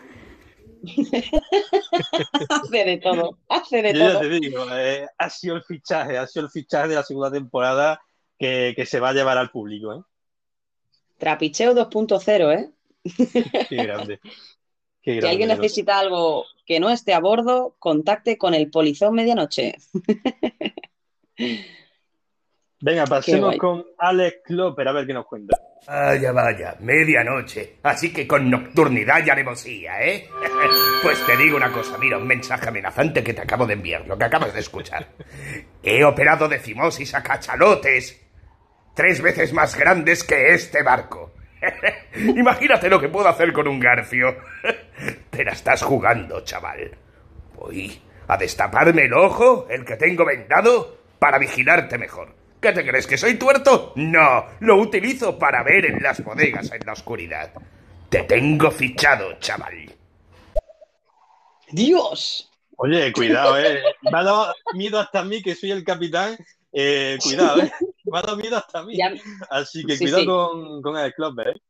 [LAUGHS] hace de todo, hace de Yo ya todo. te digo, eh, ha sido el fichaje, ha sido el fichaje de la segunda temporada que, que se va a llevar al público, ¿eh? Trapicheo 2.0, ¿eh? [LAUGHS] Qué grande. Qué Si alguien necesita algo que no esté a bordo, contacte con el polizón medianoche. [LAUGHS] Venga, pasemos con Alex Klopper a ver qué nos cuenta. Vaya, vaya, medianoche. Así que con nocturnidad y alevosía, ¿eh? [LAUGHS] Pues te digo una cosa, mira, un mensaje amenazante que te acabo de enviar, lo que acabas de escuchar. He operado de fimosis a cachalotes tres veces más grandes que este barco. [LAUGHS] Imagínate lo que puedo hacer con un garfio. [LAUGHS] Te la estás jugando, chaval. Voy a destaparme el ojo, el que tengo vendado, para vigilarte mejor. ¿Qué te crees que soy tuerto? No, lo utilizo para ver en las bodegas en la oscuridad. Te tengo fichado, chaval. ¡Dios! Oye, cuidado, eh. Me ha dado miedo hasta a mí, que soy el capitán. Eh, cuidado, eh. Me ha dado miedo hasta a mí. Ya- Así que Sí, cuidado sí. con, con Alex Klopper, eh.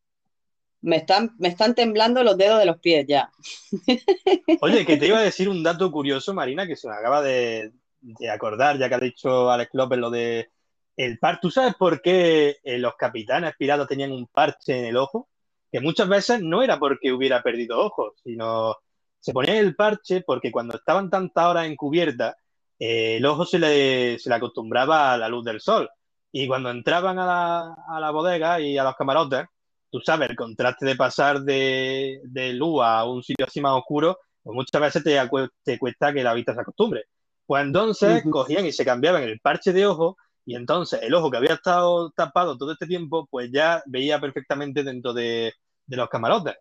Me están, me están temblando los dedos de los pies ya. [LAUGHS] Oye, que te iba a decir un dato curioso, Marina, que se me acaba de, de acordar, ya que ha dicho Alex Klopper lo de el par. ¿Tú sabes por qué eh, los capitanes piratas tenían un parche en el ojo? Que muchas veces no era porque hubiera perdido ojos, sino se ponían el parche porque cuando estaban tantas horas en cubierta, eh, el ojo se le, se le acostumbraba a la luz del sol. Y cuando entraban a la, a la bodega y a los camarotes, tú sabes, el contraste de pasar de, de luz a un sitio así más oscuro, pues muchas veces te, te cuesta que la vista se acostumbre. Pues entonces cogían y se cambiaban el parche de ojo y entonces el ojo que había estado tapado todo este tiempo, pues ya veía perfectamente dentro de, de los camarotes.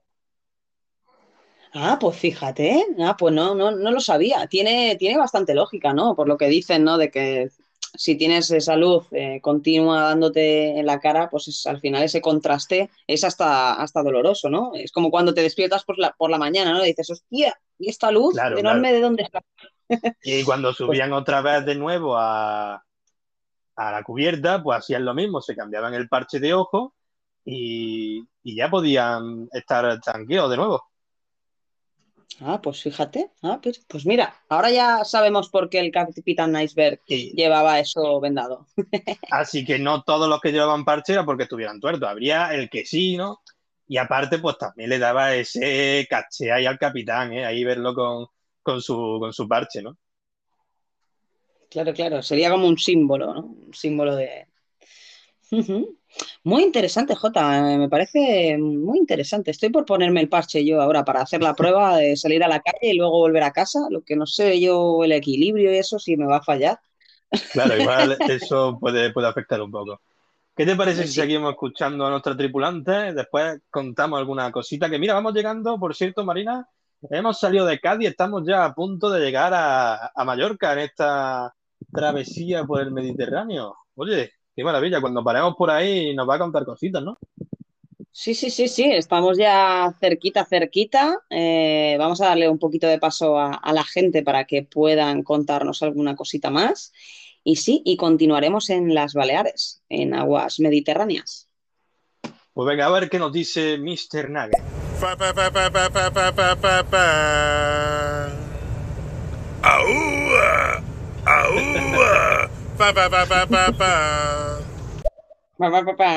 Ah, pues fíjate, ah, pues no, no, no lo sabía. Tiene, tiene bastante lógica, ¿no? Por lo que dicen, ¿no? De que si tienes esa luz eh, continua dándote en la cara, pues es- al final ese contraste es hasta, hasta doloroso, ¿no? Es como cuando te despiertas por la, por la mañana, ¿no? Y dices, hostia, ¿y esta luz Claro, enorme claro. de dónde está? [LAUGHS] Y cuando subían otra vez de nuevo a, a la cubierta, pues hacían lo mismo, se cambiaban el parche de ojo y, y ya podían estar tranquilos de nuevo. Ah, pues fíjate. Ah, pues, pues mira, ahora ya sabemos por qué el Capitán Iceberg llevaba eso vendado. [LAUGHS] Así que no todos los que llevaban parche era porque estuvieran tuertos, habría el que sí, ¿no? Y aparte, pues también le daba ese caché ahí al capitán, ¿eh? Ahí verlo con, con su, con su parche, ¿no? Claro, claro, sería como un símbolo, ¿no? Un símbolo de... [LAUGHS] Muy interesante, Jota, eh, me parece muy interesante. Estoy por ponerme el parche yo ahora para hacer la prueba de salir a la calle y luego volver a casa. Lo que no sé yo, el equilibrio y eso, si me va a fallar. Claro, igual [LAUGHS] eso puede, puede afectar un poco. ¿Qué te parece si seguimos escuchando a nuestra tripulante? Después contamos alguna cosita. Que mira, vamos llegando, por cierto, Marina, hemos salido de Cádiz, estamos ya a punto de llegar a, a Mallorca en esta travesía por el Mediterráneo. Oye, Qué maravilla, cuando paremos por ahí nos va a contar cositas, ¿no? Sí, sí, sí, sí, estamos ya cerquita, cerquita. Eh, vamos a darle un poquito de paso a, a, la gente para que puedan contarnos alguna cosita más. Y sí, y continuaremos en las Baleares, en aguas mediterráneas. Pues venga, a ver qué nos dice Mr. Nugget. ¡Aúa! ¡Aúa! Pa, pa, pa, pa, pa, pa. Pa, pa, pa, pa.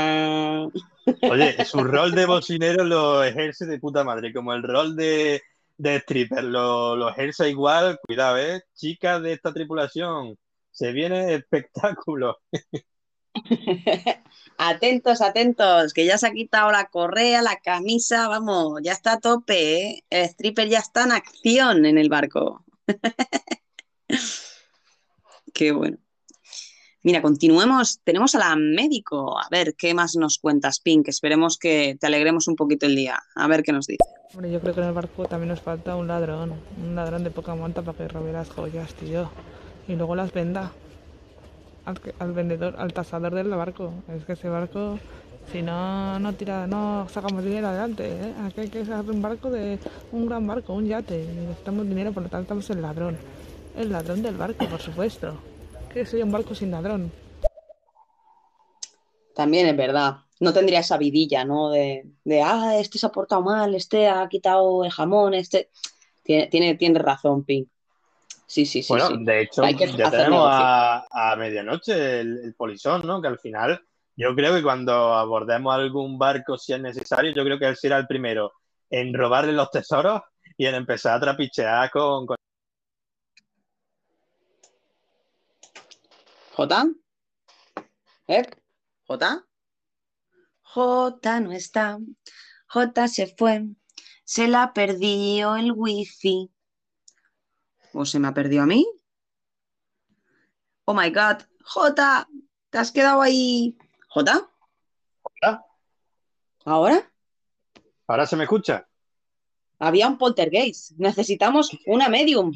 Oye, su rol de bocinero lo ejerce de puta madre, como el rol de, de stripper, lo, lo ejerce igual. Cuidado, ¿eh? Chicas de esta tripulación, se viene espectáculo. [LAUGHS] Atentos, atentos, que ya se ha quitado la correa, la camisa, vamos, ya está a tope, ¿eh? El stripper ya está en acción en el barco. [LAUGHS] Qué bueno. Mira, continuemos. Tenemos a la médico. A ver, ¿qué más nos cuentas, Pink? Esperemos que te alegremos un poquito el día. A ver qué nos dice. Hombre, yo creo que en el barco también nos falta un ladrón. Un ladrón de poca monta para que robe las joyas, tío. Y luego las venda. Al, vendedor, al tasador del barco. Es que ese barco, si no, no tira, no sacamos dinero adelante. ¿eh? Aquí hay que hacer un barco de un gran barco, un yate. Necesitamos dinero, por lo tanto, estamos el ladrón. El ladrón del barco, por supuesto. Que soy un barco sin ladrón. También es verdad. No tendría esa vidilla, ¿no? De, de, ah, este se ha portado mal, este ha quitado el jamón, este. Tiene, tiene, tiene razón, Pink. Sí, sí, sí, Bueno, sí. de hecho, Hay que ya hacer tenemos negocio. a, a medianoche el, el polizón, ¿no? Que al final, yo creo que cuando abordemos algún barco, si es necesario, yo creo que él será el primero en robarle los tesoros y en empezar a trapichear con, con- ¿Jota? ¿Eh? ¿Jota? Jota no está. Jota se fue. Se la perdió el wifi. ¿O se me ha perdido a mí? Oh my god. Jota, te has quedado ahí. ¿Jota? ¿Hola? ¿Ahora? ¿Ahora se me escucha? Había un poltergeist. Necesitamos una medium.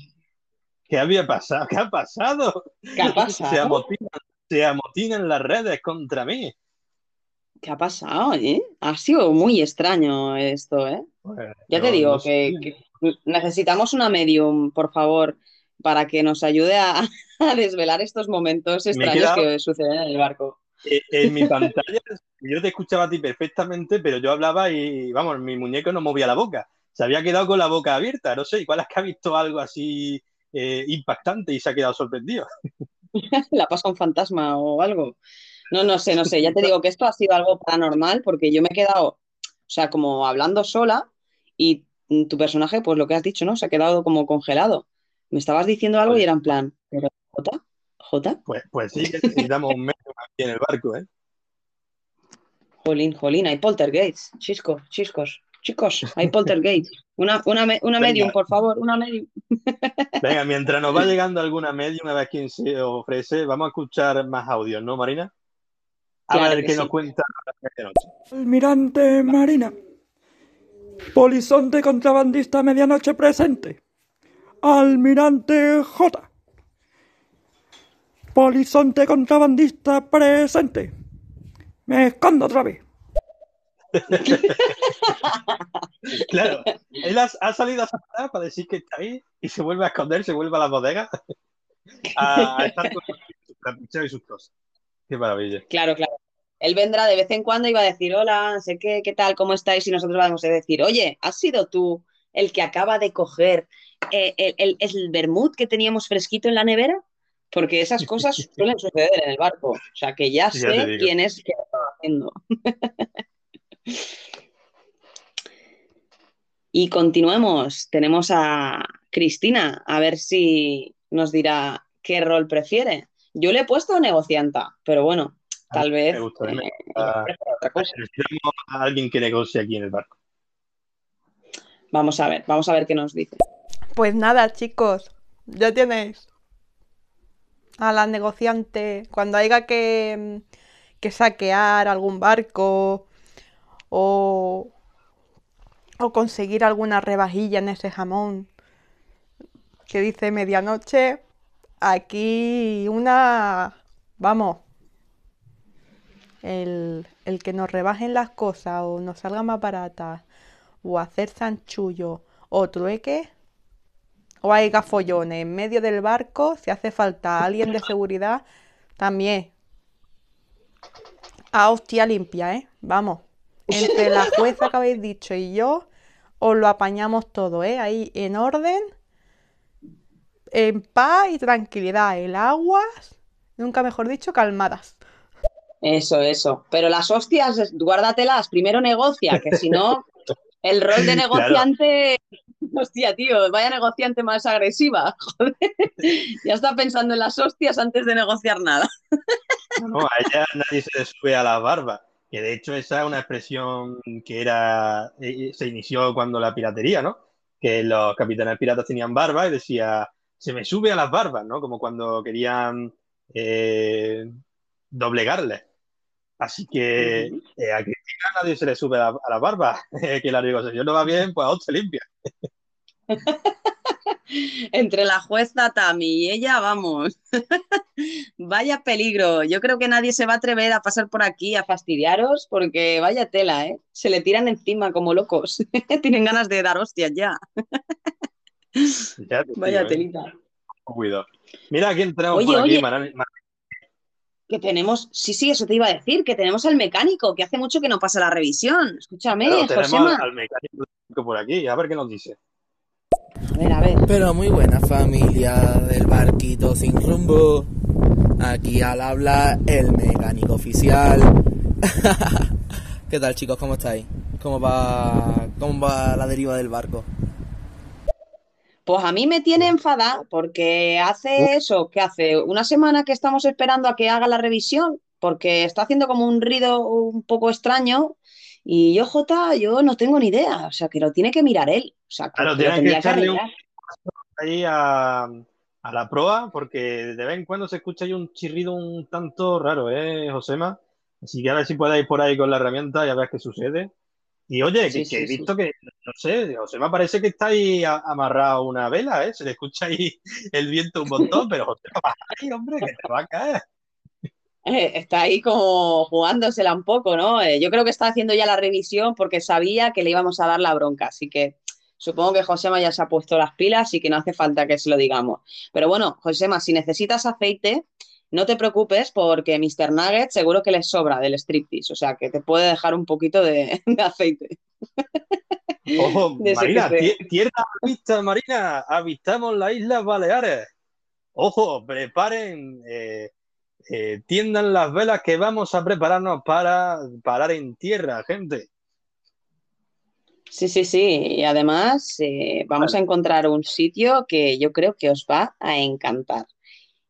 ¿Qué había pasado? ¿Qué ha pasado? ¿Qué ha [LAUGHS] pasado? Se amotinan, se amotinan las redes contra mí. ¿Qué ha pasado, eh? Ha sido muy extraño esto, ¿eh? Pues, Ya te digo no que, que necesitamos una medium, por favor, para que nos ayude a, [LAUGHS] a desvelar estos momentos extraños que suceden en el barco. Eh, En mi [LAUGHS] pantalla, yo te escuchaba a ti perfectamente, pero yo hablaba y, vamos, mi muñeco no movía la boca. Se había quedado con la boca abierta. No sé, igual es que ha visto algo así eh, impactante y se ha quedado sorprendido. [LAUGHS] La pasa un fantasma o algo. No, no sé, no sé. Ya te digo que esto ha sido algo paranormal porque yo me he quedado, o sea, como hablando sola y tu personaje, pues lo que has dicho, ¿no? Se ha quedado como congelado. Me estabas diciendo algo y era en plan, ¿pero Jota? ¿Jota? Pues, pues sí, que necesitamos un medio aquí en el barco, ¿eh? Jolín, jolín, hay poltergeist. Chiscos, chiscos, chicos, hay poltergeist. Una, una, una medium, por favor, una medium. Venga, [LAUGHS] mientras nos va llegando alguna media, una vez quien se ofrece, vamos a escuchar más audios, ¿no, Marina? A Claro ver que qué sí. nos cuenta. Almirante Marina. Polizonte contrabandista medianoche presente. Almirante J. Polizonte contrabandista presente. Me escondo otra vez. [LAUGHS] Claro, él ha, ha salido a saltar para decir que está ahí y se vuelve a esconder, se vuelve a la bodega a, a estar con y sus cosas. Qué maravilla. Claro, claro. Él vendrá de vez en cuando y va a decir, hola, sé qué, qué tal, cómo estáis, y nosotros vamos a decir, oye, ¿has sido tú el que acaba de coger eh, el, el, el vermut que teníamos fresquito en la nevera? Porque esas cosas [LAUGHS] suelen suceder en el barco. O sea, que ya sé quién es que lo está haciendo. [LAUGHS] Y continuemos. Tenemos a Cristina, a ver si nos dirá qué rol prefiere. Yo le he puesto negocianta, pero bueno, tal vez Me gustaría eh, a, otra cosa. necesitamos a alguien que negocie aquí en el barco. Vamos a ver, vamos a ver qué nos dice. Pues nada, chicos, ya tenéis a la negociante cuando haya que, que saquear algún barco o, o conseguir alguna rebajilla en ese jamón que dice medianoche. Aquí una, vamos, el, el que nos rebajen las cosas o nos salga más baratas o hacer zanchullo o trueque o hay gafollones en medio del barco, si hace falta alguien de seguridad, también. A hostia limpia, ¿eh? Vamos. Entre la jueza que habéis dicho y yo, os lo apañamos todo, ¿eh? Ahí en orden, en paz y tranquilidad. El agua, nunca mejor dicho, calmadas. Eso, eso. Pero las hostias, guárdatelas, primero negocia, que si no, el rol de [LAUGHS] Claro. negociante, hostia, tío, vaya negociante más agresiva, [LAUGHS] joder. Ya está pensando en las hostias antes de negociar nada. No, a ella nadie se le sube a la barba. Que de hecho esa es una expresión que era eh, se inició cuando la piratería, ¿no? Que los capitanes piratas tenían barba y decía, se me sube a las barbas, ¿no? Como cuando querían eh, doblegarle. Así que eh, a Cristina nadie se le sube a la, a la barba. [LAUGHS] que la negociación no va bien, pues a otro limpia. [LAUGHS] Entre la jueza Tami y ella, vamos. [LAUGHS] Vaya peligro. Yo creo que nadie se va a atrever a pasar por aquí a fastidiaros porque vaya tela, ¿eh? Se le tiran encima como locos. [LAUGHS] Tienen ganas de dar hostias ya. Ya te Vaya digo, ¿eh? telita. Cuidado. Mira quién tenemos Oye, por aquí, oye. Que tenemos, sí, sí, eso te iba a decir, que tenemos al mecánico, que hace mucho que no pasa la revisión. Escúchame, Claro, tenemos Josema. al mecánico por aquí, a ver qué nos dice. A ver, a ver. Pero muy buena familia del barquito sin rumbo. Aquí al habla el mecánico oficial. [LAUGHS] ¿Qué tal chicos? ¿Cómo estáis? ¿Cómo va, cómo va la deriva del barco? Pues a mí me tiene enfadada porque hace eso, que hace una semana que estamos esperando a que haga la revisión, porque está haciendo como un ruido un poco extraño y yo, Jota, yo no tengo ni idea, o sea, que lo tiene que mirar él, o sea, que, Claro, tienes que echarle un ahí a, a la proa, porque de vez en cuando se escucha ahí un chirrido un tanto raro, ¿eh, Josema? Así que a ver si ir por ahí con la herramienta y a ver qué sucede. Y oye, Sí, que, he sí. visto que, no sé, Josema parece que está ahí amarrado una vela, ¿eh? Se le escucha ahí [LAUGHS] el viento un montón, pero Josema, [LAUGHS] ahí, hombre, que te va a caer. Eh, [LAUGHS] está ahí como jugándosela un poco, ¿no? Eh, yo creo que está haciendo ya la revisión porque sabía que le íbamos a dar la bronca, así que supongo que Josema ya se ha puesto las pilas y que no hace falta que se lo digamos. Pero bueno, Josema, si necesitas aceite, no te preocupes porque Mr. Nugget seguro que le sobra del striptease, o sea que te puede dejar un poquito de, [LAUGHS] de aceite. [LAUGHS] Ojo, De Marina, tierra vista, Marina, avistamos las Islas Baleares. Ojo, preparen, eh, eh, tiendan las velas que vamos a prepararnos para parar en tierra, gente. Sí, sí, sí. Y además eh, vamos a encontrar un sitio que yo creo que os va a encantar.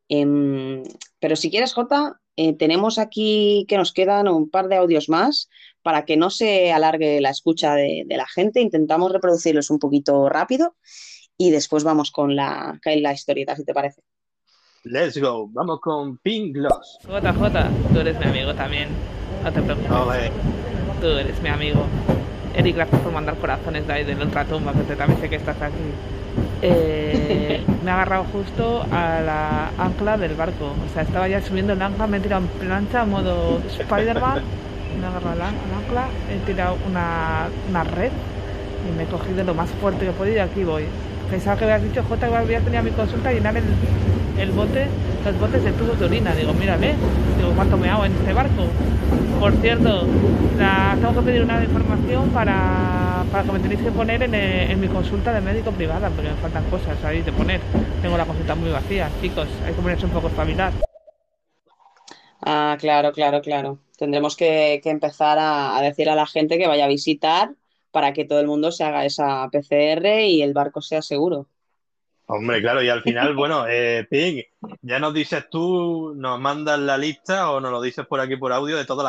Em, pero si quieres, Jota, eh, tenemos aquí que nos quedan un par de audios más para que no se alargue la escucha de, de la gente. Intentamos reproducirlos un poquito rápido y después vamos con la, la historieta, si te parece. Let's go. Vamos con Pink Gloss. JJ, tú eres mi amigo también. No te preocupes. Tú eres mi amigo. Eric, gracias por mandar corazones de ahí de la ultratumba, que te- también sé que estás aquí. Eh, [LAUGHS] me ha agarrado justo a la ancla del barco. O sea, estaba ya subiendo el ancla, me he tirado en plancha, modo Spider-Man. Me ha agarrado la- el ancla, he tirado una, una red y me he cogido lo más fuerte que he podido y aquí voy. Pensaba que habías dicho, J, que habías tenido mi consulta llenar el, el bote, los botes de tubos de orina. Digo, mírale, digo, ¿cuánto me hago en este barco? Por cierto, la- tengo que pedir una información para, para que me tenéis que poner en, eh, en mi consulta de médico privada, porque me faltan cosas ahí de poner. Tengo la consulta muy vacía, chicos, hay que ponerse un poco espabilar. Ah, claro, claro, claro. Tendremos que, que empezar a, a decir a la gente que vaya a visitar para que todo el mundo se haga esa PCR y el barco sea seguro. Hombre, claro, y al final, bueno, eh, Pink, ya nos dices tú, nos mandas la lista o nos lo dices por aquí por audio de todas las